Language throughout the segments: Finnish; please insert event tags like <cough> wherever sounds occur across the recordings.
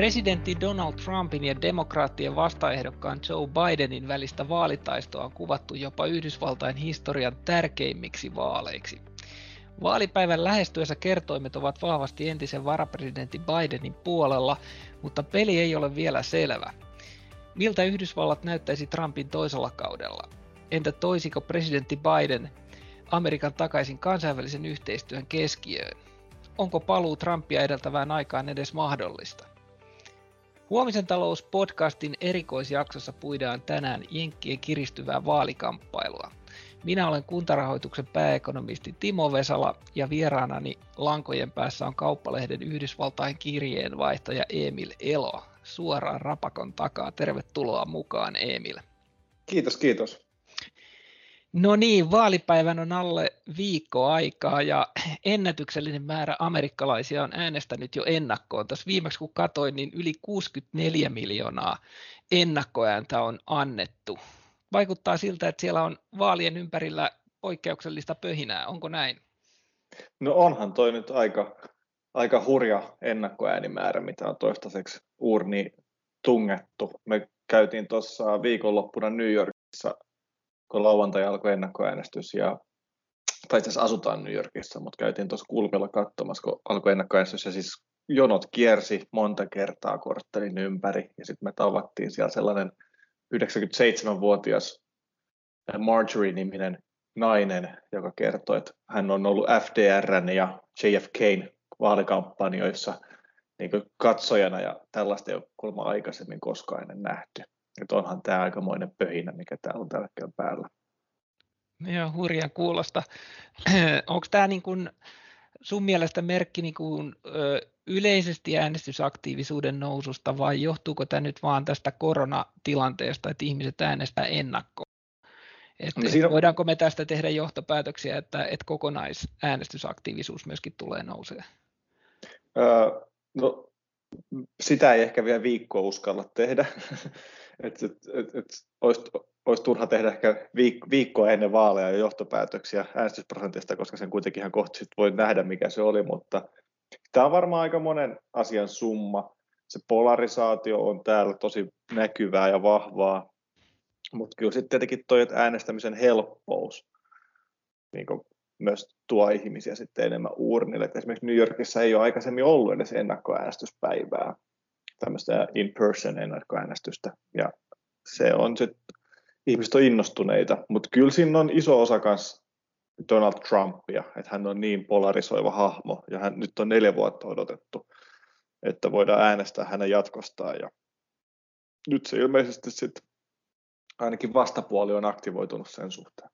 Presidentti Donald Trumpin ja demokraattien vastaehdokkaan Joe Bidenin välistä vaalitaistoa on kuvattu jopa Yhdysvaltain historian tärkeimmiksi vaaleiksi. Vaalipäivän lähestyessä kertoimet ovat vahvasti entisen varapresidentti Bidenin puolella, mutta peli ei ole vielä selvä. Miltä Yhdysvallat näyttäisi Trumpin toisella kaudella? Entä toisiko presidentti Biden Amerikan takaisin kansainvälisen yhteistyön keskiöön? Onko paluu Trumpia edeltävään aikaan edes mahdollista? Huomisen talous podcastin erikoisjaksossa puidaan tänään Jenkkien kiristyvää vaalikamppailua. Minä olen kuntarahoituksen pääekonomisti Timo Vesala ja vieraanani lankojen päässä on kauppalehden Yhdysvaltain kirjeenvaihtaja Emil Elo. Suoraan rapakon takaa. Tervetuloa mukaan Emil. Kiitos, kiitos. No niin, vaalipäivän on alle viikko aikaa ja ennätyksellinen määrä amerikkalaisia on äänestänyt jo ennakkoon. Tuossa viimeksi kun katsoin, niin yli 64 miljoonaa ennakkoääntä on annettu. Vaikuttaa siltä, että siellä on vaalien ympärillä poikkeuksellista pöhinää. Onko näin? No onhan toi nyt aika, aika hurja ennakkoäänimäärä, mitä on toistaiseksi urni tungettu. Me käytiin tuossa viikonloppuna New Yorkissa kun lauantai alkoi ennakkoäänestys ja tai itse asiassa asutaan New Yorkissa, mutta käytiin tuossa kulmilla katsomassa, kun alkoi ennakkoäänestys ja siis jonot kiersi monta kertaa korttelin ympäri ja sitten me tavattiin siellä sellainen 97-vuotias Marjorie-niminen nainen, joka kertoi, että hän on ollut FDRn ja JFKn vaalikampanjoissa niin katsojana ja tällaista ei ole kuulemma aikaisemmin koskaan ennen nähty. Että onhan tämä aikamoinen pöhinä, mikä täällä on tällä hetkellä päällä. Joo, hurja kuulosta. <clears throat> Onko tämä niin kuin sun mielestä merkki niin kuin, ö, yleisesti äänestysaktiivisuuden noususta vai johtuuko tämä nyt vaan tästä koronatilanteesta, että ihmiset äänestää ennakkoon? Et, no siinä... Voidaanko me tästä tehdä johtopäätöksiä, että, että kokonaisäänestysaktiivisuus myöskin tulee nousee? Öö, no, sitä ei ehkä vielä viikkoa uskalla tehdä. <laughs> et, et, et, et, olisi, olisi turha tehdä ehkä viik- viikkoa ennen vaaleja jo johtopäätöksiä äänestysprosentista, koska sen kuitenkin ihan kohta voi nähdä, mikä se oli, mutta tämä on varmaan aika monen asian summa. Se polarisaatio on täällä tosi näkyvää ja vahvaa, mutta kyllä sitten tietenkin että äänestämisen helppous niin myös tuo ihmisiä sitten enemmän urnille. Et esimerkiksi New Yorkissa ei ole aikaisemmin ollut edes ennakkoäänestyspäivää, tämmöistä in-person ennakkoäänestystä, ja se on sitten, ihmiset on innostuneita, mutta kyllä siinä on iso osa kanssa Donald Trumpia, että hän on niin polarisoiva hahmo, ja hän nyt on neljä vuotta odotettu, että voidaan äänestää hänen jatkostaan, ja nyt se ilmeisesti sitten ainakin vastapuoli on aktivoitunut sen suhteen.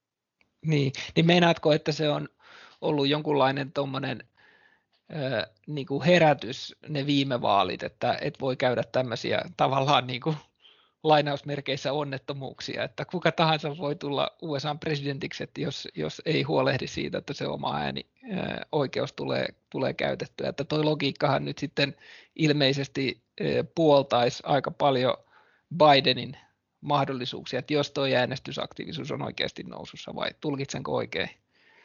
Niin, niin meinaatko, että se on ollut jonkunlainen tuommoinen niin kuin herätys ne viime vaalit, että et voi käydä tämmöisiä tavallaan niin kuin lainausmerkeissä onnettomuuksia, että kuka tahansa voi tulla USA presidentiksi, että jos, jos ei huolehdi siitä, että se oma ääni ää, oikeus tulee, tulee käytettyä. Että toi logiikkahan nyt sitten ilmeisesti puoltaisi aika paljon Bidenin mahdollisuuksia, että jos tuo äänestysaktiivisuus on oikeasti nousussa vai tulkitsenko oikein?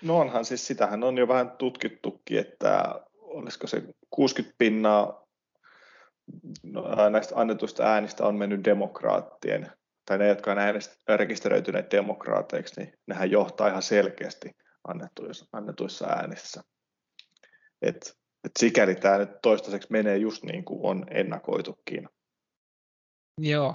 No onhan siis, sitähän on jo vähän tutkittukin, että olisiko se 60 pinnaa no, näistä annetuista äänistä on mennyt demokraattien, tai ne, jotka on rekisteröityneet demokraateiksi, niin nehän johtaa ihan selkeästi annetuissa, annetuissa äänissä. Et, et sikäli tämä nyt toistaiseksi menee just niin kuin on ennakoitukin. Joo.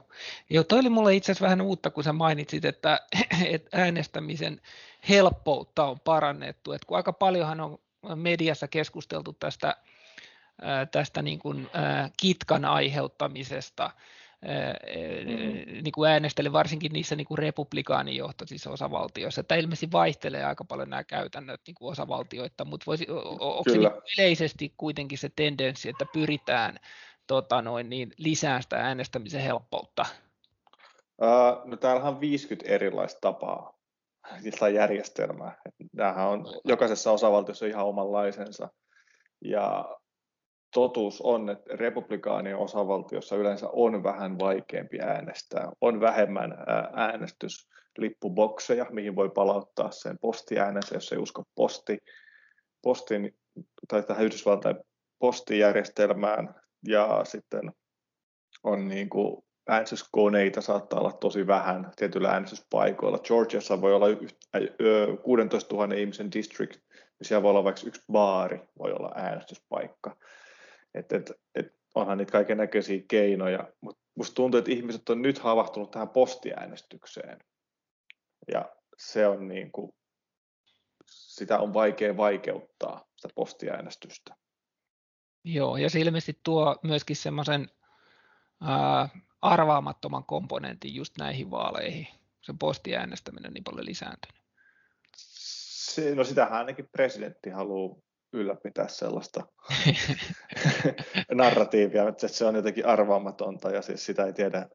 Joo, toi oli mulle itse asiassa vähän uutta, kun sä mainitsit, että, <clears throat> että äänestämisen helppoutta on parannettu. Et kun aika paljonhan on mediassa keskusteltu tästä, tästä niin kuin, kitkan aiheuttamisesta, mm-hmm. niin kuin äänesteli varsinkin niissä niin kuin republikaanijohtoisissa osavaltioissa. Tämä ilmeisesti vaihtelee aika paljon nämä käytännöt niin kuin osavaltioita, mutta voisi, onko se niin yleisesti kuitenkin se tendenssi, että pyritään tota noin, niin lisää sitä äänestämisen helppoutta? Uh, no täällähän on 50 erilaista tapaa tai järjestelmää. Nämähän on jokaisessa osavaltiossa ihan omanlaisensa. Ja totuus on, että republikaanien osavaltiossa yleensä on vähän vaikeampi äänestää. On vähemmän äänestyslippuboxeja, mihin voi palauttaa sen postiäänensä, jos ei usko posti, postin tai tähän Yhdysvaltain postijärjestelmään ja sitten on niin kuin äänestyskoneita saattaa olla tosi vähän tietyillä äänestyspaikoilla. Georgiassa voi olla 16 000 ihmisen district, niin siellä voi olla vaikka yksi baari, voi olla äänestyspaikka. Et, et, et onhan niitä kaiken näköisiä keinoja, mutta musta tuntuu, että ihmiset on nyt havahtunut tähän postiäänestykseen. Ja se on niin kuin, sitä on vaikea vaikeuttaa, sitä postiäänestystä. Joo, ja se ilmeisesti tuo myöskin semmoisen arvaamattoman komponentin just näihin vaaleihin. Se postiäänestäminen niin paljon lisääntynyt. Se, no sitähän ainakin presidentti haluaa ylläpitää sellaista <laughs> narratiivia, että se on jotenkin arvaamatonta ja siis sitä ei tiedä,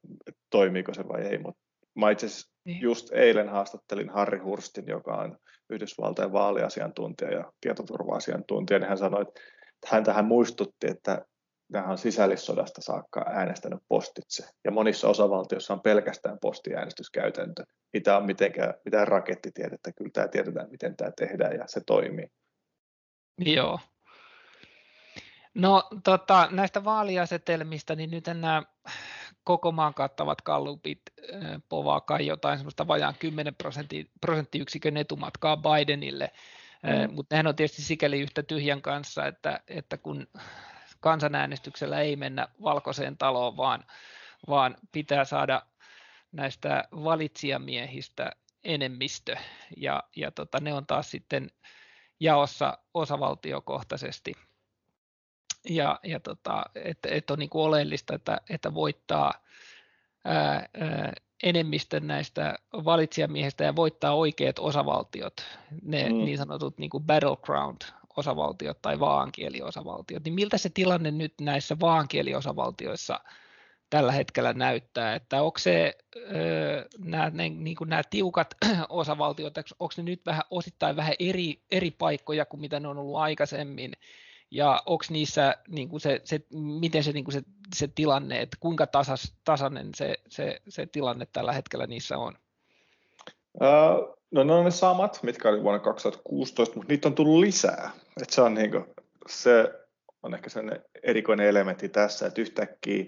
toimiiko se vai ei, mutta mä itse niin. just eilen haastattelin Harri Hurstin, joka on Yhdysvaltain vaaliasiantuntija ja tietoturva-asiantuntija, niin hän sanoi, että hän tähän muistutti, että nämä on sisällissodasta saakka äänestänyt postitse. Ja monissa osavaltioissa on pelkästään postiäänestyskäytäntö. Mitä on mitenkään, mitään rakettitiedettä, kyllä tämä tiedetään, miten tämä tehdään ja se toimii. Joo. No tota, näistä vaaliasetelmista, niin nyt nämä koko maan kattavat kallupit povaa kai jotain semmoista vajaan 10 prosentti, prosenttiyksikön etumatkaa Bidenille, mm. mutta nehän on tietysti sikäli yhtä tyhjän kanssa, että, että kun kansanäänestyksellä ei mennä valkoiseen taloon, vaan, vaan pitää saada näistä valitsijamiehistä enemmistö, ja, ja tota, ne on taas sitten jaossa osavaltiokohtaisesti. Ja, ja tota, että et on niin kuin oleellista, että, että voittaa ää, ää, enemmistön näistä valitsijamiehistä ja voittaa oikeat osavaltiot, ne mm. niin sanotut niin kuin battleground osavaltiot tai vaankieliosavaltiot, niin miltä se tilanne nyt näissä vaankieliosavaltioissa tällä hetkellä näyttää, että onko se nämä, ne, niin kuin nämä tiukat <clears throat> osavaltiot, onko ne nyt vähän osittain vähän eri, eri paikkoja kuin mitä ne on ollut aikaisemmin, ja onko niissä niin kuin se, se, miten se, niin kuin se, se tilanne, että kuinka tasas, tasainen se, se, se tilanne tällä hetkellä niissä on? Uh, no ne on ne samat, mitkä oli vuonna 2016, mutta niitä on tullut lisää. Et se, on niinku, se on ehkä sellainen erikoinen elementti tässä, että yhtäkkiä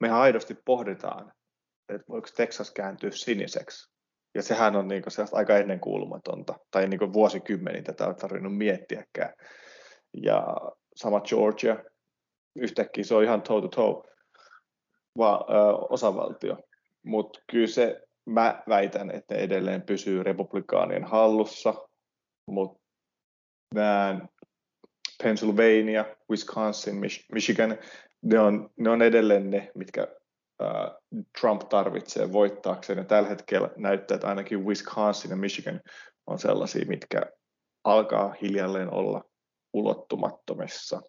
me aidosti pohditaan, että voiko Texas kääntyä siniseksi. Ja sehän on niinku aika ennenkuulumatonta, tai niinku vuosikymmeniä tätä on tarvinnut miettiäkään. Ja sama Georgia, yhtäkkiä se on ihan toe-to-toe va, osavaltio. Mutta kyllä se mä väitän, että ne edelleen pysyy republikaanien hallussa, mutta näen Pennsylvania, Wisconsin, Michigan, ne on, ne on edelleen ne, mitkä Trump tarvitsee voittaakseen. Ja tällä hetkellä näyttää, että ainakin Wisconsin ja Michigan on sellaisia, mitkä alkaa hiljalleen olla ulottumattomissa.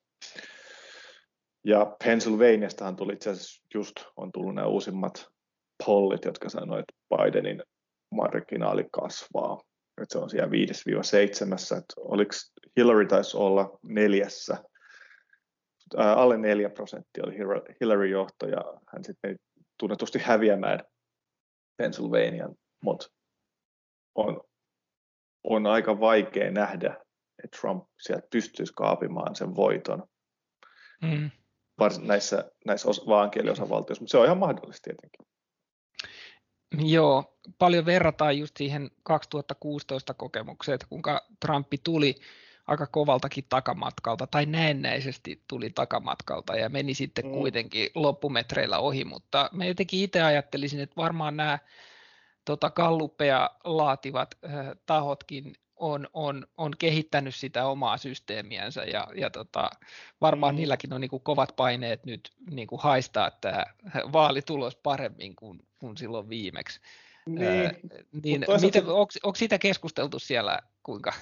Ja Pennsylvaniastahan tuli itse asiassa just, on tullut nämä uusimmat pollit, jotka sanoivat, että Bidenin marginaali kasvaa. Että se on siellä 5-7, että oliko Hillary taisi olla neljässä, ää, alle 4 prosenttia oli Hillary johto ja hän sitten tunnetusti häviämään Pennsylvanian, mutta on, on aika vaikea nähdä, että Trump sieltä pystyisi kaapimaan sen voiton. Mm. Näissä, näissä vaankieliosavaltioissa, mutta se on ihan mahdollista tietenkin. Joo, paljon verrataan just siihen 2016 kokemukseen, että kuinka Trumpi tuli aika kovaltakin takamatkalta tai näennäisesti tuli takamatkalta ja meni sitten mm. kuitenkin loppumetreillä ohi, mutta mä jotenkin itse ajattelisin, että varmaan nämä tota, kalluppeja laativat äh, tahotkin on, on, on kehittänyt sitä omaa systeemiänsä ja, ja tota, varmaan mm. niilläkin on niin kuin kovat paineet nyt niin kuin haistaa tämä vaalitulos paremmin kuin, kuin silloin viimeksi. Niin, Ää, niin miten, onko, onko sitä keskusteltu siellä kuinka?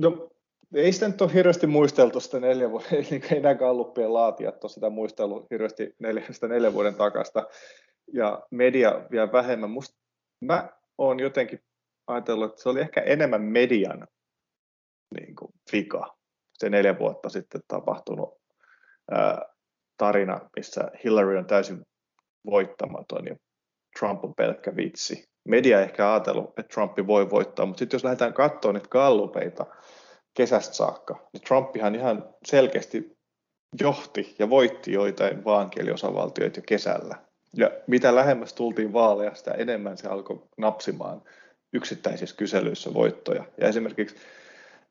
No, ei sitä nyt ole hirveästi muisteltu sitä neljä vuotta, ei nämä kalluppien laatijat ole sitä muistellut hirveästi neljä, sitä neljän vuoden takasta, ja media vielä vähemmän. Musta, mä oon jotenkin ajatellut, että se oli ehkä enemmän median niin kuin, vika. Se neljä vuotta sitten tapahtunut ää, tarina, missä Hillary on täysin voittamaton ja Trump on pelkkä vitsi. Media ehkä ajatellut, että Trumpi voi voittaa, mutta sitten jos lähdetään katsomaan niitä kallupeita kesästä saakka, niin Trumpihan ihan selkeästi johti ja voitti joitain vaankieliosavaltioita jo kesällä. Ja mitä lähemmäs tultiin vaaleja, sitä enemmän se alkoi napsimaan yksittäisissä kyselyissä voittoja. Ja esimerkiksi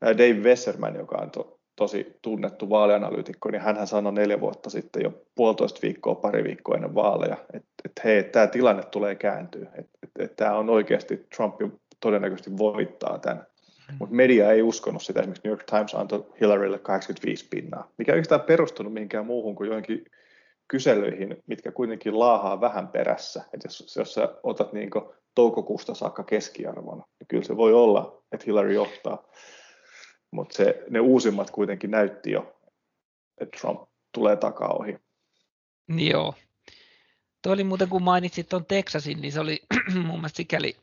Dave Wesserman, joka on to, tosi tunnettu vaalianalyytikko, niin hän sanoi neljä vuotta sitten jo puolitoista viikkoa, pari viikkoa ennen vaaleja, että, että hei, tämä tilanne tulee kääntyä, että, että, että tämä on oikeasti, Trump todennäköisesti voittaa tämän. Mm. Mutta media ei uskonut sitä, esimerkiksi New York Times antoi Hillarylle 85 pinnaa, mikä ei oikeastaan perustunut mihinkään muuhun kuin joihinkin kyselyihin, mitkä kuitenkin laahaa vähän perässä. Et jos, jos sä otat niin toukokuusta saakka keskiarvon, niin kyllä se voi olla, että Hillary johtaa. Mutta ne uusimmat kuitenkin näytti jo, että Trump tulee takaa ohi. Joo. Tuo oli muuten, kun mainitsit tuon Texasin, niin se oli <clears throat> mun mielestä sikäli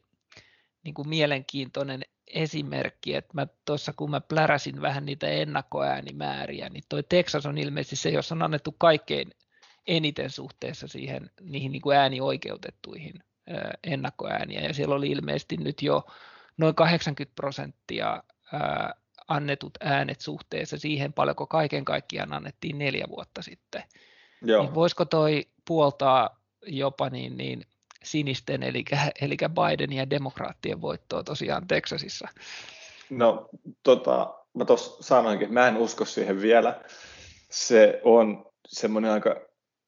niin kuin mielenkiintoinen esimerkki, että mä tuossa kun mä pläräsin vähän niitä ennakkoäänimääriä, niin toi Texas on ilmeisesti se, jossa on annettu kaikkein eniten suhteessa siihen, niihin niin kuin äänioikeutettuihin ennakkoääniä, ja siellä oli ilmeisesti nyt jo noin 80 prosenttia annetut äänet suhteessa siihen, paljonko kaiken kaikkiaan annettiin neljä vuotta sitten. Joo. Niin voisiko toi puoltaa jopa niin, niin sinisten, eli, eli Bidenin ja demokraattien voittoa tosiaan Texasissa? No, tota, mä tuossa sanoinkin, että mä en usko siihen vielä. Se on semmoinen aika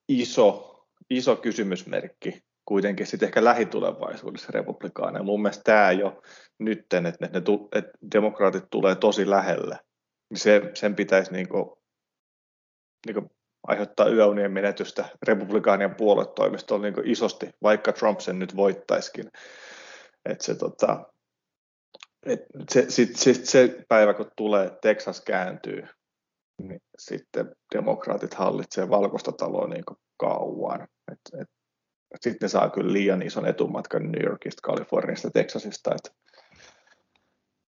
iso, iso kysymysmerkki kuitenkin sitten ehkä lähitulevaisuudessa republikaaneja. Mun mielestä tämä jo nyt, että, ne, että demokraatit tulee tosi lähelle, niin se, sen pitäisi niinku, niinku aiheuttaa yöunien menetystä republikaanien puoluetoimistolla niin isosti, vaikka Trump sen nyt voittaisikin. Et se, tota, et se, sit, sit se päivä, kun tulee, Texas kääntyy, niin sitten demokraatit hallitsee valkoista taloa niin kauan. Et, et, sitten ne saa kyllä liian ison etumatkan New Yorkista, Kaliforniasta, Texasista.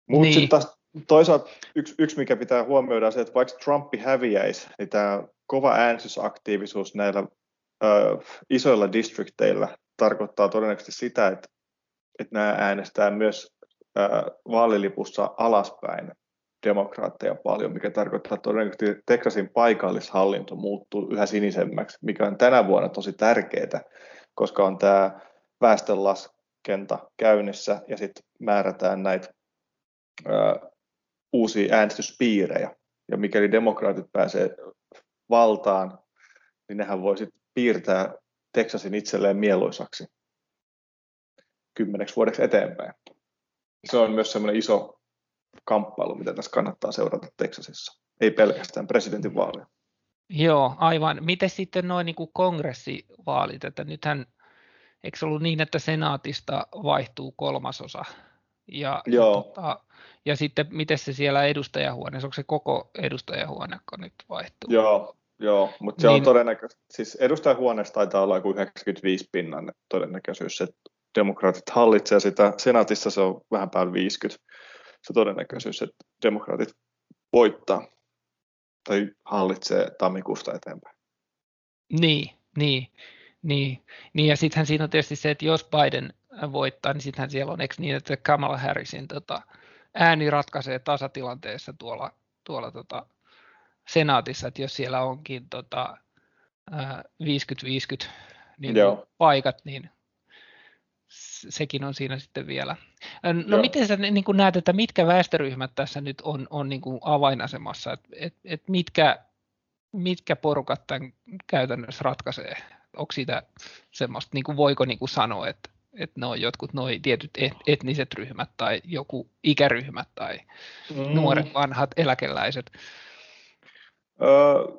Mutta niin. sitten taas toisaalta yksi, yksi, mikä pitää huomioida, on se, että vaikka Trumpi häviäisi, niin tämä kova äänestysaktiivisuus näillä ö, isoilla distrikteillä tarkoittaa todennäköisesti sitä, että, että nämä äänestää myös ö, vaalilipussa alaspäin demokraatteja paljon, mikä tarkoittaa todennäköisesti, että Texasin paikallishallinto muuttuu yhä sinisemmäksi, mikä on tänä vuonna tosi tärkeää, koska on tämä väestönlaskenta käynnissä ja sitten määrätään näitä ö, uusia äänestyspiirejä. Ja mikäli demokraatit pääsee valtaan, niin nehän voisit piirtää Texasin itselleen mieluisaksi kymmeneksi vuodeksi eteenpäin. Se on myös semmoinen iso kamppailu, mitä tässä kannattaa seurata Texasissa. Ei pelkästään presidentinvaaleja. Joo, aivan. Miten sitten noin niin kuin kongressivaalit, että nythän eikö ollut niin, että senaatista vaihtuu kolmasosa? Ja, Joo. Ja, tota, ja sitten miten se siellä edustajahuoneessa, onko se koko edustajahuone, kun nyt vaihtuu? Joo, Joo, mutta se niin, on todennäköisesti, siis edustajahuoneessa taitaa olla joku 95 pinnan todennäköisyys, että demokraatit hallitsee sitä, senaatissa se on vähän päällä 50 se todennäköisyys, että demokraatit voittaa tai hallitsee tammikuusta eteenpäin. Niin, niin, niin, niin ja sittenhän siinä on tietysti se, että jos Biden voittaa, niin sittenhän siellä on, eikö niin, että Kamala Harrisin tota, ääni ratkaisee tasatilanteessa tuolla, tuolla tota, senaatissa, että jos siellä onkin tota, 50-50 niin paikat, niin sekin on siinä sitten vielä. No Joo. miten sä niin kuin näet, että mitkä väestöryhmät tässä nyt on, on niin kuin avainasemassa, että et, et mitkä, mitkä porukat tämän käytännössä ratkaisee? Onko siitä semmoista, niin kuin voiko niin kuin sanoa, että, että ne on jotkut noi tietyt etniset ryhmät tai joku ikäryhmät tai mm. nuoret vanhat eläkeläiset? Öö,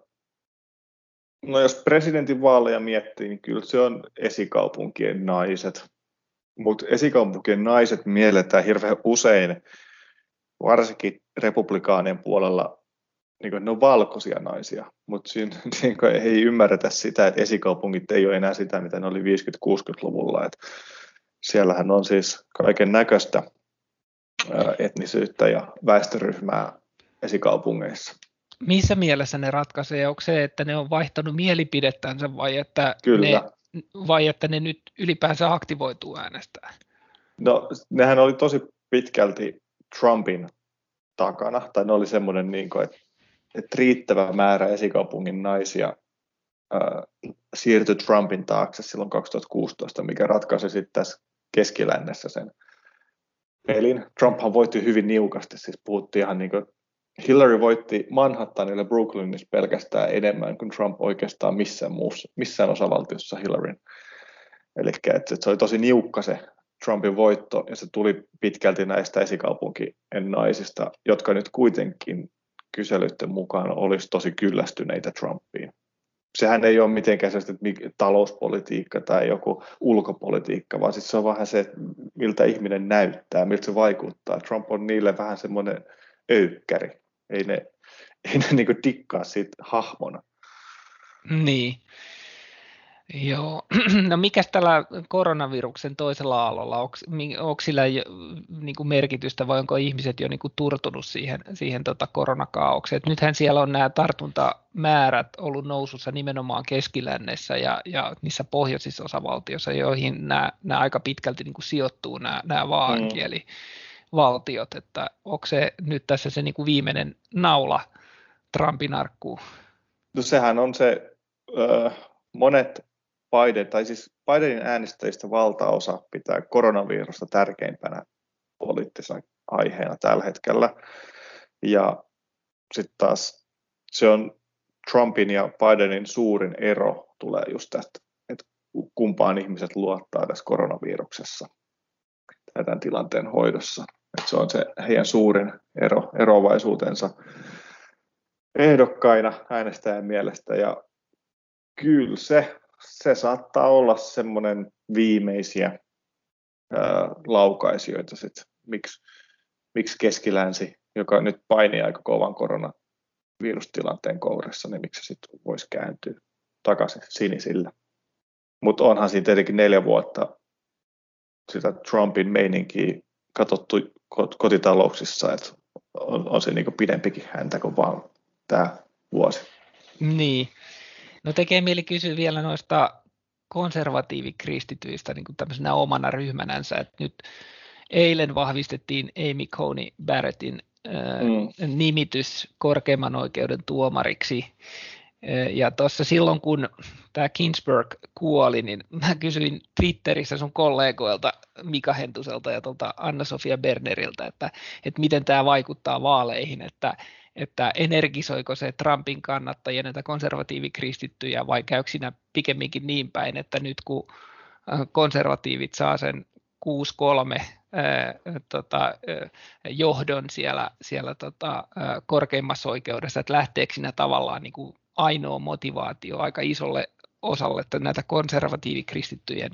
no jos presidentinvaaleja miettii, niin kyllä se on esikaupunkien naiset mutta esikaupunkien naiset mielletään hirveän usein, varsinkin republikaanien puolella, niin kuin, ne on valkoisia naisia, mutta siinä <laughs> niin kuin, ei ymmärretä sitä, että esikaupungit ei ole enää sitä, mitä ne oli 50-60-luvulla. Et siellähän on siis kaiken näköistä etnisyyttä ja väestöryhmää esikaupungeissa. Missä mielessä ne ratkaisee? Onko se, että ne on vaihtanut mielipidettänsä vai että Kyllä. ne vai että ne nyt ylipäänsä aktivoituu äänestää? No, nehän oli tosi pitkälti Trumpin takana, tai ne oli semmoinen, niin kuin, että, että riittävä määrä esikaupungin naisia ää, siirtyi Trumpin taakse silloin 2016, mikä ratkaisi sitten tässä keskilännessä sen pelin. Trumphan voitti hyvin niukasti, siis puhuttiin ihan niin kuin Hillary voitti Manhattanilla Brooklynissa pelkästään enemmän kuin Trump oikeastaan missään, muussa, missään osavaltiossa Hillaryn. Eli että se oli tosi niukka se Trumpin voitto, ja se tuli pitkälti näistä esikaupunkien naisista, jotka nyt kuitenkin kyselyiden mukaan olisi tosi kyllästyneitä Trumpiin. Sehän ei ole mitenkään se talouspolitiikka tai joku ulkopolitiikka, vaan siis se on vähän se, miltä ihminen näyttää, miltä se vaikuttaa. Trump on niille vähän semmoinen öykkäri. Ei ne, <laughs> ei ne niinku dikkaa siitä hahmona. Niin. Joo, <clears throat> no mikä tällä koronaviruksen toisella aallolla, onko sillä niin kuin merkitystä vai onko ihmiset jo niin kuin turtunut siihen, siihen tota koronakaaukseen? nythän siellä on nämä tartuntamäärät ollut nousussa nimenomaan keskilännessä ja, ja niissä pohjoisissa osavaltioissa, joihin nämä, nämä aika pitkälti niin kuin sijoittuu nämä, nämä vaankieli. Mm valtiot, että onko se nyt tässä se niin kuin viimeinen naula Trumpin arkkuun? No sehän on se, monet Biden, tai siis Bidenin äänestäjistä valtaosa pitää koronavirusta tärkeimpänä poliittisena aiheena tällä hetkellä. Ja sitten taas se on Trumpin ja Bidenin suurin ero tulee just tästä, että kumpaan ihmiset luottaa tässä koronaviruksessa tai tämän tilanteen hoidossa. Että se on se heidän suurin ero, eroavaisuutensa ehdokkaina äänestäjän mielestä. Ja kyllä se, se saattaa olla semmoinen viimeisiä ää, laukaisijoita, sit, miksi, miksi keskilänsi, joka nyt painii aika kovan koronavirustilanteen kourissa, niin miksi se sitten voisi kääntyä takaisin sinisillä. Mutta onhan siinä tietenkin neljä vuotta sitä Trumpin meininkiä katsottu kotitalouksissa, että on, on se niin pidempikin häntä kuin vaan tämä vuosi. Niin. No tekee mieli kysyä vielä noista konservatiivikristityistä niin kuin tämmöisenä omana ryhmänänsä, että nyt eilen vahvistettiin Amy Coney Barrettin mm. nimitys korkeimman oikeuden tuomariksi. Ja tuossa silloin, kun tämä Kingsburg kuoli, niin mä kysyin Twitterissä sun kollegoilta Mika Hentuselta ja tuolta Anna-Sofia Berneriltä, että, että miten tämä vaikuttaa vaaleihin, että, että energisoiko se Trumpin kannattajia näitä konservatiivikristittyjä vai käykö siinä pikemminkin niin päin, että nyt kun konservatiivit saa sen 6-3 tota, johdon siellä, siellä tota, korkeimmassa oikeudessa, että lähteekö siinä tavallaan niin kuin ainoa motivaatio aika isolle osalle että näitä konservatiivikristittyjen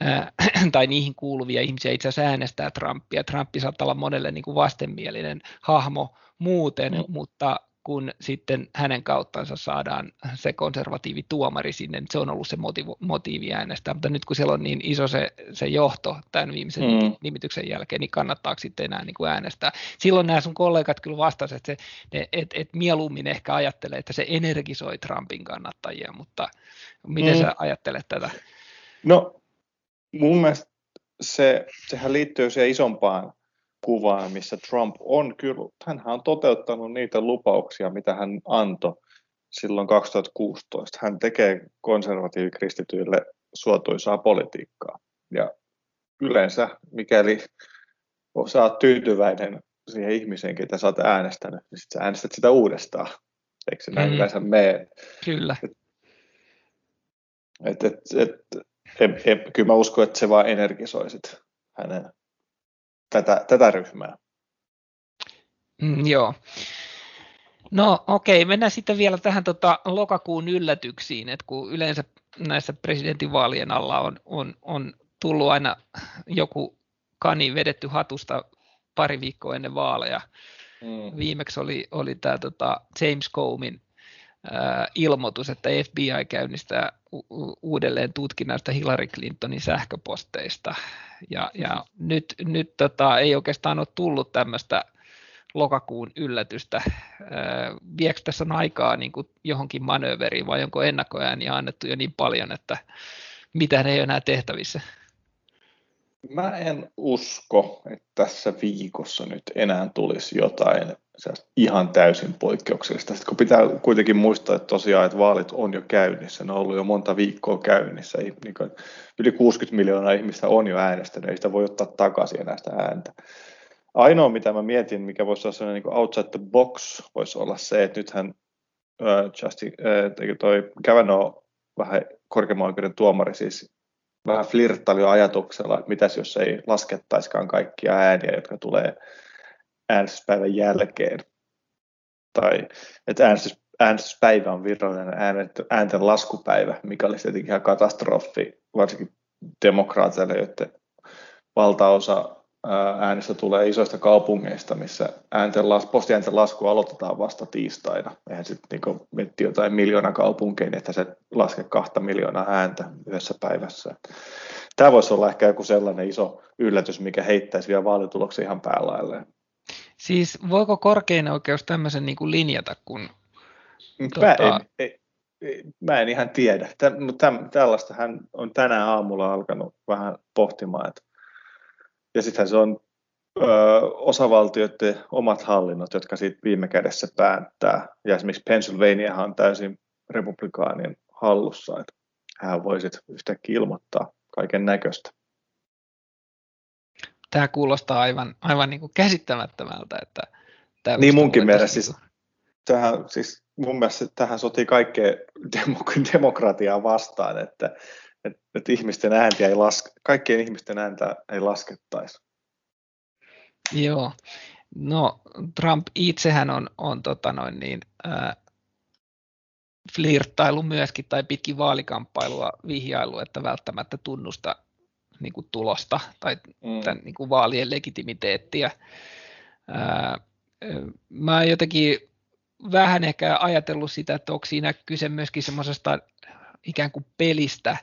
ää, <clears throat> tai niihin kuuluvia ihmisiä itse asiassa äänestää Trumpia. Trumpi saattaa olla monelle niin kuin vastenmielinen hahmo muuten, mm. mutta kun sitten hänen kauttansa saadaan se konservatiivi tuomari sinne, niin se on ollut se motiivi, motiivi äänestää, mutta nyt kun siellä on niin iso se, se johto tämän viimeisen mm. nimityksen jälkeen, niin kannattaako sitten enää niin kuin äänestää. Silloin nämä sun kollegat kyllä vastasivat, että et, et, et mieluummin ehkä ajattelee, että se energisoi Trumpin kannattajia, mutta miten mm. sä ajattelet tätä? No mun mielestä se, sehän liittyy siihen isompaan kuvaan, missä Trump on kyllä, hän on toteuttanut niitä lupauksia, mitä hän antoi silloin 2016. Hän tekee konservatiivikristityille suotuisaa politiikkaa. Ja yleensä, mikäli sä oot tyytyväinen siihen ihmiseen, ketä sä oot äänestänyt, niin sit sä äänestät sitä uudestaan. Eikö se näin mm. yleensä mene? Kyllä. Et, et, et, et, et, kyllä mä uskon, että se vaan energisoi sit hänen tätä, tätä ryhmää. Mm, joo. No okei, okay. mennään sitten vielä tähän tota, lokakuun yllätyksiin, että kun yleensä näissä presidentinvaalien alla on, on, on tullut aina joku kani vedetty hatusta pari viikkoa ennen vaaleja. Mm. Viimeksi oli, oli tämä tota James Combin ilmoitus, että FBI käynnistää uudelleen tutkinnasta Hillary Clintonin sähköposteista. Ja, ja nyt, nyt tota, ei oikeastaan ole tullut tämmöistä lokakuun yllätystä. Viekö tässä on aikaa niin kuin johonkin manööveriin vai onko ennakkoääniä annettu jo niin paljon, että mitään ei ole enää tehtävissä? Mä en usko, että tässä viikossa nyt enää tulisi jotain ihan täysin poikkeuksellista. Sitten kun pitää kuitenkin muistaa, että tosiaan että vaalit on jo käynnissä, ne on ollut jo monta viikkoa käynnissä, niin yli 60 miljoonaa ihmistä on jo äänestänyt, ei sitä voi ottaa takaisin enää sitä ääntä. Ainoa, mitä mä mietin, mikä voisi olla sellainen niin outside the box, voisi olla se, että nythän uh, Justin, uh, toi Kavanaugh, vähän korkeimman oikeuden tuomari, siis vähän flirttaili ajatuksella, että mitäs jos ei laskettaisikaan kaikkia ääniä, jotka tulee äänestyspäivän jälkeen. Tai että äänestys, äänestyspäivä on virallinen äänten laskupäivä, mikä olisi tietenkin ihan katastrofi, varsinkin demokraateille, joiden valtaosa äänestä tulee isoista kaupungeista, missä äänten las, postiäänten lasku aloitetaan vasta tiistaina. Eihän sitten niin miettiä jotain miljoona kaupunkeja, niin että se laske kahta miljoonaa ääntä yhdessä päivässä. Tämä voisi olla ehkä joku sellainen iso yllätys, mikä heittäisi vielä vaalituloksen ihan päälailleen. Siis voiko korkein oikeus tämmöisen niin kuin linjata, kun... Mä, tota... en, en, mä en ihan tiedä, Tä, mutta tällaista hän on tänään aamulla alkanut vähän pohtimaan, että ja sittenhän se on ö, osavaltioiden omat hallinnot, jotka siitä viime kädessä päättää. Ja esimerkiksi Pennsylvania on täysin republikaanin hallussa, että hän voi sitten yhtäkkiä ilmoittaa kaiken näköistä. Tämä kuulostaa aivan, aivan niin kuin käsittämättömältä. Että niin munkin mielestä siis, tähän, siis mun mielestä tähän sotii kaikkea <laughs> demok- demokratiaa vastaan, että että, että ihmisten ääntiä ei laske, kaikkien ihmisten ääntä ei laskettaisi. Joo. No Trump itsehän on, on tota noin niin, äh, flirttailu myöskin tai pitkin vaalikamppailua vihjailu, että välttämättä tunnusta niin kuin tulosta tai mm. tämän niin kuin vaalien legitimiteettiä. Ää, mä jotenkin vähän ehkä ajatellut sitä, että onko siinä kyse myöskin semmoisesta ikään kuin pelistä,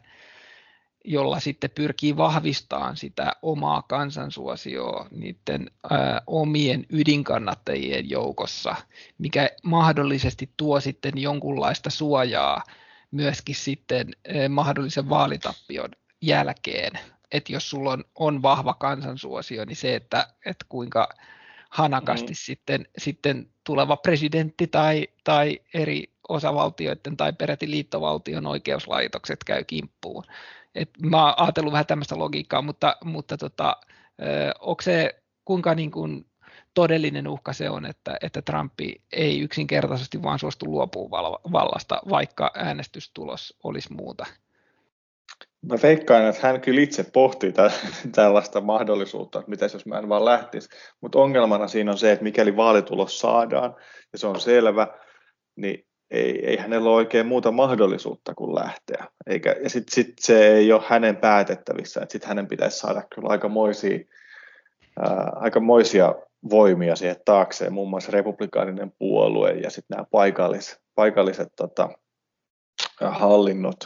jolla sitten pyrkii vahvistamaan sitä omaa kansansuosioa niiden ää, omien ydinkannattajien joukossa, mikä mahdollisesti tuo sitten jonkunlaista suojaa myöskin sitten ää, mahdollisen vaalitappion jälkeen. Että jos sulla on, on vahva kansansuosio, niin se, että, että kuinka hanakasti mm. sitten, sitten tuleva presidentti tai, tai eri osavaltioiden tai peräti liittovaltion oikeuslaitokset käy kimppuun, et mä oon ajatellut vähän tämmöistä logiikkaa, mutta, mutta tota, onko se kuinka niin kuin todellinen uhka se on, että, että Trumpi ei yksinkertaisesti vaan suostu luopua vallasta, vaikka äänestystulos olisi muuta? Mä veikkaan, että hän kyllä itse pohtii tä- tällaista mahdollisuutta, että mitä jos mä en vaan lähtisi. Mutta ongelmana siinä on se, että mikäli vaalitulos saadaan, ja se on selvä, niin ei, ei hänellä ole oikein muuta mahdollisuutta kuin lähteä. Eikä, ja sitten sit se ei ole hänen päätettävissä, että sitten hänen pitäisi saada kyllä aikamoisia, ää, aikamoisia voimia siihen taakseen, muun muassa republikaaninen puolue ja sitten nämä paikallis, paikalliset tota, hallinnot,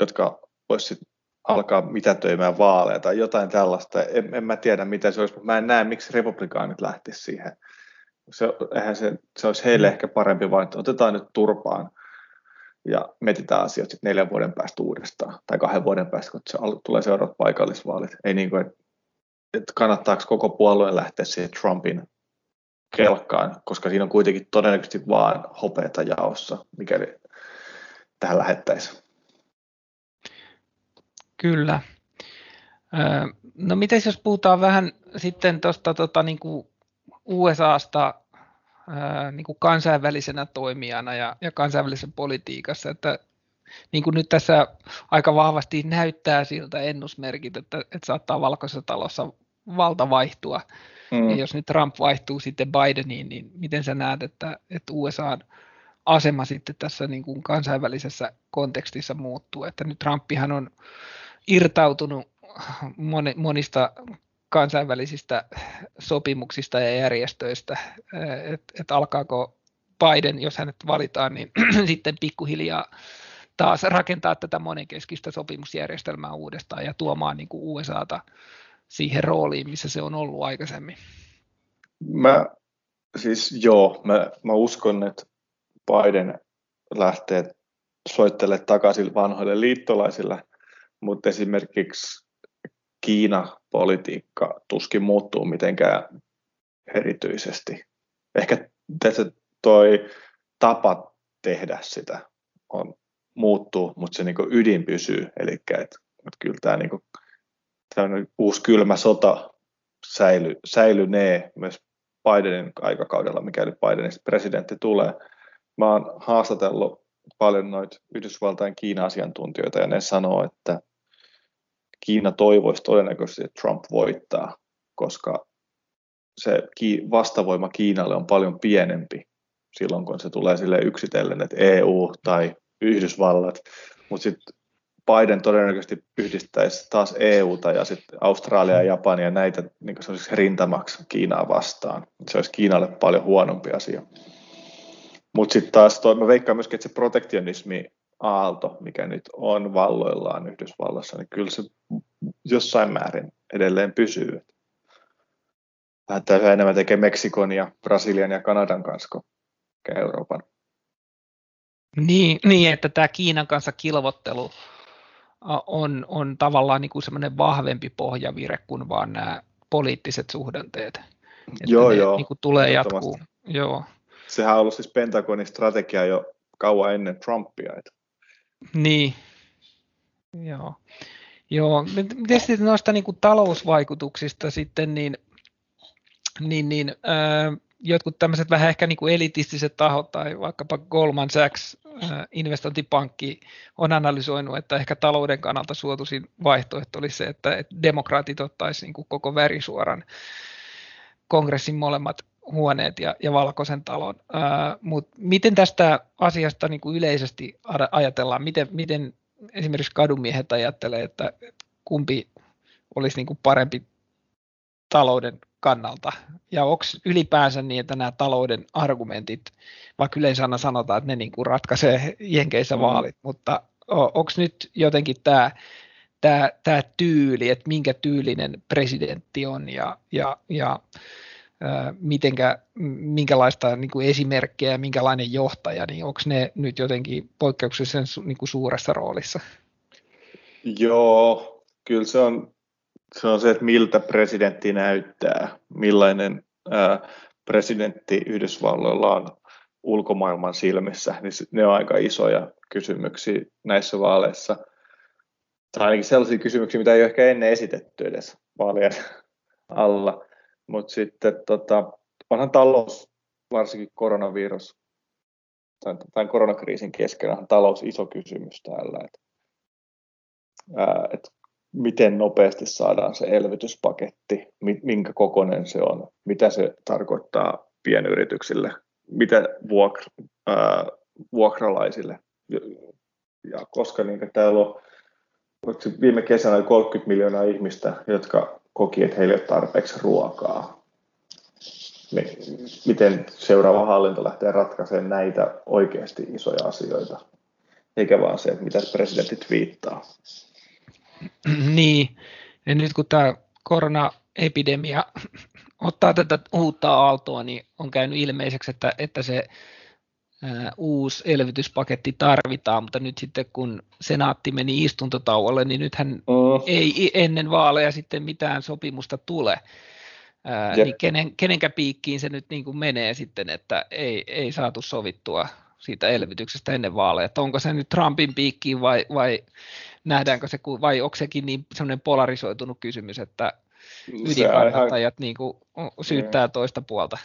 jotka voisivat alkaa mitätöimään vaaleja tai jotain tällaista. En, en mä tiedä, mitä se olisi, mutta mä en näe, miksi republikaanit lähtisivät siihen se, eihän se, se olisi heille ehkä parempi vain, että otetaan nyt turpaan ja mietitään asiat sitten neljän vuoden päästä uudestaan, tai kahden vuoden päästä, kun se tulee seuraavat paikallisvaalit. Ei niin kuin, että, että kannattaako koko puolueen lähteä siihen Trumpin kelkkaan, koska siinä on kuitenkin todennäköisesti vaan hopeata jaossa, mikäli tähän lähettäisiin. Kyllä. No miten jos puhutaan vähän sitten tuosta tota, niin kuin USAsta ää, niin kuin kansainvälisenä toimijana ja, ja kansainvälisen politiikassa, että niin kuin nyt tässä aika vahvasti näyttää siltä ennusmerkit, että, että saattaa valkoisessa talossa valta vaihtua. Mm. Ja jos nyt Trump vaihtuu sitten Bideniin, niin miten sä näet, että, että USAn asema sitten tässä niin kuin kansainvälisessä kontekstissa muuttuu, että nyt Trumpihan on irtautunut monista kansainvälisistä sopimuksista ja järjestöistä, että et alkaako Biden, jos hänet valitaan, niin <clears throat> sitten pikkuhiljaa taas rakentaa tätä monenkeskistä sopimusjärjestelmää uudestaan ja tuomaan niin kuin USAta siihen rooliin, missä se on ollut aikaisemmin. Mä, siis joo, mä, mä uskon, että Biden lähtee soittelemaan takaisin vanhoille liittolaisille, mutta esimerkiksi Kiina-politiikka tuskin muuttuu mitenkään erityisesti. Ehkä tässä toi tapa tehdä sitä on, muuttuu, mutta se niin ydin pysyy. Eli että, että kyllä tämä niin kuin, uusi kylmä sota säily, säilynee myös Bidenin aikakaudella, mikäli Bidenista presidentti tulee. Mä oon haastatellut paljon noita Yhdysvaltain Kiina-asiantuntijoita ja ne sanoo, että Kiina toivoisi todennäköisesti, että Trump voittaa, koska se vastavoima Kiinalle on paljon pienempi silloin, kun se tulee sille yksitellen, että EU tai Yhdysvallat, mutta sitten Biden todennäköisesti yhdistäisi taas EUta ja sitten Australia ja Japania ja näitä niin se olisi rintamaksi Kiinaa vastaan. Se olisi Kiinalle paljon huonompi asia. Mutta sitten taas, toi, mä veikkaan myöskin, että se protektionismi aalto, mikä nyt on valloillaan Yhdysvallassa, niin kyllä se jossain määrin edelleen pysyy. Vähän enemmän tekee Meksikon ja Brasilian ja Kanadan kanssa kuin Euroopan. Niin, niin, että tämä Kiinan kanssa kilvottelu on, on tavallaan niin kuin semmoinen vahvempi pohjavire kuin vaan nämä poliittiset suhdanteet. Että joo, ne, joo. Niin kuin tulee jatkuu. Joo. Sehän on ollut siis Pentagonin strategia jo kauan ennen Trumpia. Että. Niin, joo. Joo, miten sitten noista niin kuin talousvaikutuksista sitten, niin, niin, niin äh, jotkut tämmöiset vähän ehkä niin kuin elitistiset tahot tai vaikkapa Goldman Sachs investointipankki on analysoinut, että ehkä talouden kannalta suotuisin vaihtoehto olisi se, että, demokraatit ottaisi niin koko värisuoran kongressin molemmat huoneet ja, ja valkoisen talon. Äh, Mutta miten tästä asiasta niin kuin yleisesti ajatellaan? Miten, miten esimerkiksi kadumiehet ajattelee, että kumpi olisi niin kuin parempi talouden kannalta? Ja onko ylipäänsä niin, että nämä talouden argumentit, vaikka yleensä aina sanotaan, että ne niin kuin ratkaisee Jenkeissä mm. vaalit, mutta onko nyt jotenkin tämä tämä, tämä tyyli, että minkä tyylinen presidentti on ja, ja, ja mitenkä, minkälaista niin kuin esimerkkejä ja minkälainen johtaja, niin onko ne nyt jotenkin poikkeuksellisen niin kuin suuressa roolissa? Joo, kyllä se on, se on se, että miltä presidentti näyttää, millainen ää, presidentti Yhdysvalloilla on ulkomaailman silmissä, niin ne on aika isoja kysymyksiä näissä vaaleissa. Tai ainakin sellaisia kysymyksiä, mitä ei ole ehkä ennen esitetty edes vaalien alla. Mutta sitten tota, onhan talous, varsinkin koronavirus, tämän koronakriisin keskellä on talous iso kysymys täällä. Et, ää, et miten nopeasti saadaan se elvytyspaketti, minkä kokoinen se on, mitä se tarkoittaa pienyrityksille, mitä vuokra, ää, vuokralaisille. Ja, koska niin täällä on viime kesänä oli 30 miljoonaa ihmistä, jotka koki, että heillä ei ole tarpeeksi ruokaa. Miten seuraava hallinto lähtee ratkaisemaan näitä oikeasti isoja asioita, eikä vaan se, mitä presidentit viittaa. Niin, ja nyt kun tämä koronaepidemia ottaa tätä uutta aaltoa, niin on käynyt ilmeiseksi, että, että se uusi elvytyspaketti tarvitaan, mutta nyt sitten kun senaatti meni istuntotauolle, niin nythän oh. ei ennen vaaleja sitten mitään sopimusta tule. Ää, niin kenen, kenenkä piikkiin se nyt niin kuin menee sitten, että ei, ei saatu sovittua siitä elvytyksestä ennen vaaleja. Että onko se nyt Trumpin piikkiin vai, vai nähdäänkö se, vai onko sekin niin sellainen polarisoitunut kysymys, että ydinkannattajat niin kuin syyttää toista puolta?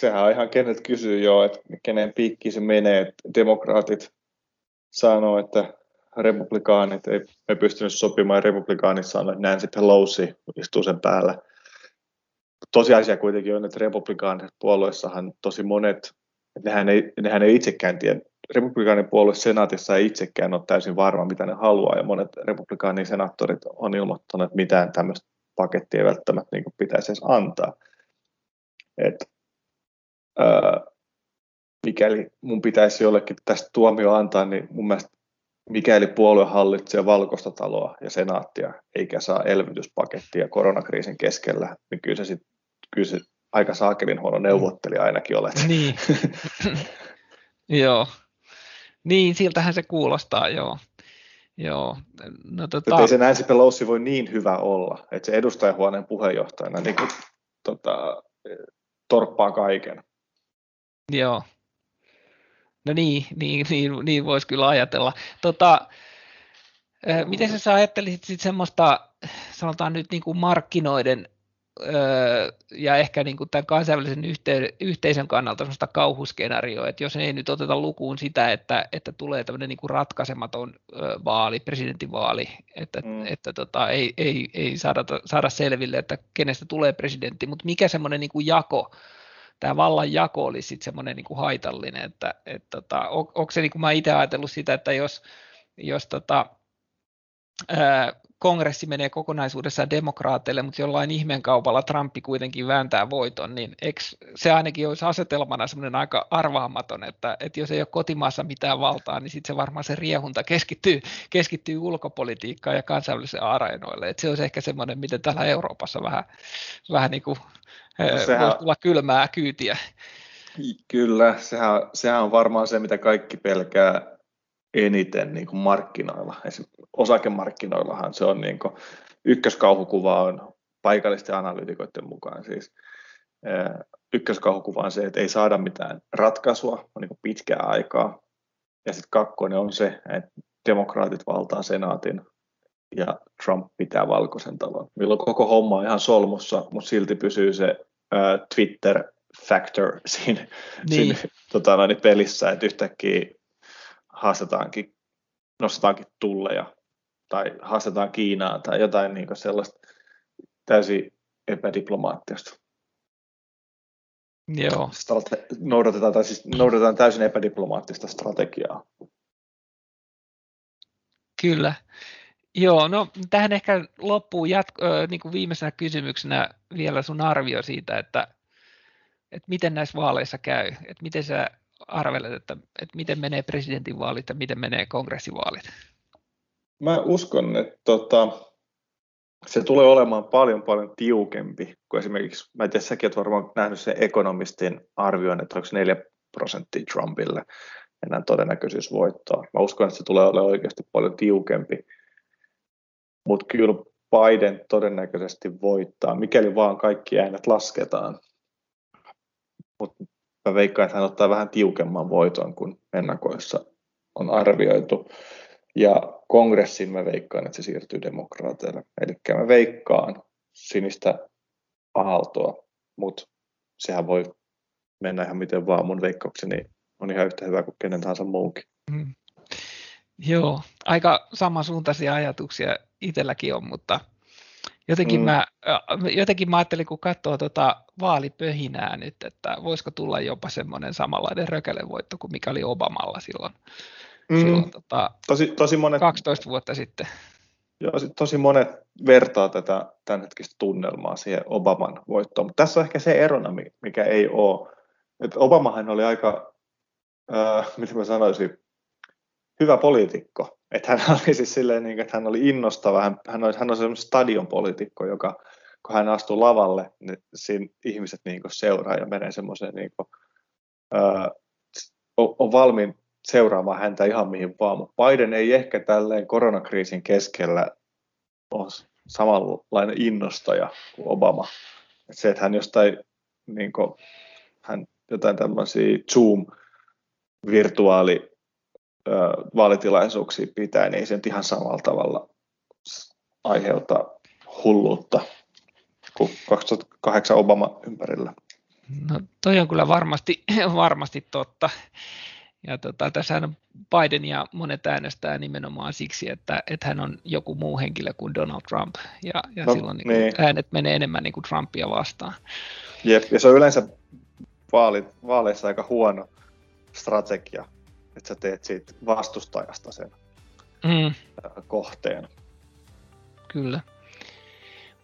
Sehän on ihan kenet kysyy jo, että kenen piikki se menee. Demokraatit sanoo, että republikaanit ei, ei pystynyt sopimaan ja republikaanit sanoo, että sitten Pelosi istuu sen päällä. Tosiasia kuitenkin on, että republikaanit puolueessahan tosi monet, nehän ei, nehän ei itsekään tiedä, republikaanin puolue senaatissa ei itsekään ole täysin varma, mitä ne haluaa, ja monet republikaanin senaattorit on ilmoittanut, että mitään tämmöistä pakettia ei välttämättä niin pitäisi edes antaa. Et mikäli mun pitäisi jollekin tästä tuomio antaa, niin mun mielestä mikäli puolue hallitsee valkoista taloa ja senaattia, eikä saa elvytyspakettia koronakriisin keskellä, niin kyllä se, sit, kyllä se aika saakelin huono neuvottelija ainakin olet. Niin, <laughs> joo. Niin, siltähän se kuulostaa, joo. Joo. No, tota... Että ei se Nancy Pelosi voi niin hyvä olla, että se edustajahuoneen puheenjohtajana niin kuin, tota, torppaa kaiken. Joo. No niin, niin, niin, niin voisi kyllä ajatella. Tota, miten sä ajattelisit sit semmoista, sanotaan nyt niin kuin markkinoiden ja ehkä niin kuin tämän kansainvälisen yhte, yhteisön kannalta sellaista kauhuskenaarioa, että jos ei nyt oteta lukuun sitä, että, että tulee tämmöinen niin kuin ratkaisematon vaali, presidentinvaali, että, mm. että tota, ei, ei, ei saada, saada selville, että kenestä tulee presidentti, mutta mikä semmoinen niin kuin jako, tämä vallan jako olisi sitten semmoinen niin haitallinen, että, että tota, on, onko se niin kuin mä itse ajatellut sitä, että jos, jos tota, ää, kongressi menee kokonaisuudessaan demokraateille, mutta jollain ihmeen kaupalla Trumpi kuitenkin vääntää voiton, niin eikö se ainakin olisi asetelmana semmoinen aika arvaamaton, että, että jos ei ole kotimaassa mitään valtaa, niin sitten se varmaan se riehunta keskittyy, keskittyy ulkopolitiikkaan ja kansainvälisille areenoille. Että se olisi ehkä semmoinen, miten täällä Euroopassa vähän, vähän niin kuin sehän, voisi tulla kylmää kyytiä. Kyllä, sehän, sehän on varmaan se, mitä kaikki pelkää eniten niin kuin markkinoilla. Esimerkiksi osakemarkkinoillahan se on niin kuin, ykköskauhukuva on paikallisten analyytikoiden mukaan siis ykköskauhukuva on se, että ei saada mitään ratkaisua, on niin pitkää aikaa. Ja sitten kakkonen on se, että demokraatit valtaa senaatin ja Trump pitää valkoisen talon. Milloin koko homma on ihan solmussa, mutta silti pysyy se äh, Twitter factor <laughs> siinä, niin. siinä tota, noin, pelissä, että yhtäkkiä haastetaankin, nostetaankin tulleja tai haastetaan Kiinaa tai jotain niin sellaista täysin epädiplomaattista. Joo. Strate- noudatetaan, tai siis noudatetaan täysin epädiplomaattista strategiaa. Kyllä. Joo, no tähän ehkä loppuu jatko, äh, niin kuin viimeisenä kysymyksenä vielä sun arvio siitä, että, että miten näissä vaaleissa käy, että miten sä arvelet, että, että miten menee presidentinvaalit ja miten menee kongressivaalit? Mä uskon, että tota, se tulee olemaan paljon paljon tiukempi kuin esimerkiksi, mä en tiedä, säkin varmaan nähnyt sen ekonomistin arvion, että onko 4 prosenttia Trumpille enää todennäköisyys voittaa. Mä uskon, että se tulee olemaan oikeasti paljon tiukempi, mutta kyllä Biden todennäköisesti voittaa, mikäli vaan kaikki äänet lasketaan. Mutta mä veikkaan, että hän ottaa vähän tiukemman voiton kuin ennakoissa on arvioitu. Ja kongressin mä veikkaan, että se siirtyy demokraateille. Eli mä veikkaan sinistä aaltoa, mutta sehän voi mennä ihan miten vaan. Mun veikkaukseni on ihan yhtä hyvä kuin kenen tahansa muukin. Mm. Joo, aika samansuuntaisia ajatuksia itselläkin on, mutta jotenkin, mm. mä, jotenkin mä ajattelin, kun katsoo tuota vaalipöhinää nyt, että voisiko tulla jopa semmoinen samanlainen rökälevoitto kuin mikä oli Obamalla silloin mm. silloin tota, tosi, tosi monet, 12 vuotta sitten. Joo, tosi monet vertaa tätä tämänhetkistä tunnelmaa siihen Obaman voittoon, mutta tässä on ehkä se erona, mikä ei ole. Että Obamahan oli aika, äh, miten mä sanoisin, hyvä poliitikko. Että hän <laughs> oli siis silleen, niin, että hän oli innostava, hän, hän oli, hän oli semmoinen stadionpoliitikko, joka kun hän astuu lavalle, niin siinä ihmiset niin seuraa ja menee semmoiseen, niin kuin, on, on valmiin seuraamaan häntä ihan mihin vaan, mutta Biden ei ehkä tälleen koronakriisin keskellä ole samanlainen innostaja kuin Obama. Et se, että hän jostain niin kuin, hän jotain tämmöisiä Zoom-virtuaali vaalitilaisuuksia pitää, niin ei se nyt ihan samalla tavalla aiheuta hulluutta kuin 2008 Obama ympärillä. No toi on kyllä varmasti, <clears throat> varmasti totta. Ja tota, tässä Biden ja monet äänestää nimenomaan siksi, että, että hän on joku muu henkilö kuin Donald Trump. Ja, ja no, silloin niin niin. äänet menee enemmän niin kuin Trumpia vastaan. Jep, ja se on yleensä vaali, vaaleissa aika huono strategia, että sä teet siitä vastustajasta sen mm. kohteen. Kyllä.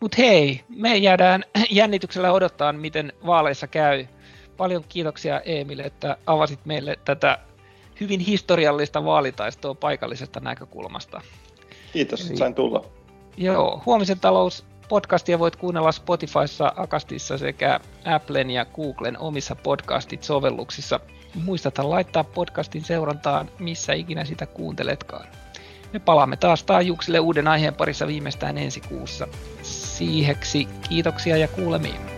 Mutta hei, me jäädään <clears throat> jännityksellä odottaa, miten vaaleissa käy. Paljon kiitoksia Emil, että avasit meille tätä hyvin historiallista vaalitaistoa paikallisesta näkökulmasta. Kiitos, Eli, sain tulla. Joo, Huomisen talous podcastia voit kuunnella Spotifyssa, Akastissa sekä Applen ja Googlen omissa podcastit-sovelluksissa. Muistata laittaa podcastin seurantaan, missä ikinä sitä kuunteletkaan. Me palaamme taas taajuuksille uuden aiheen parissa viimeistään ensi kuussa. Siiheksi kiitoksia ja kuulemiin.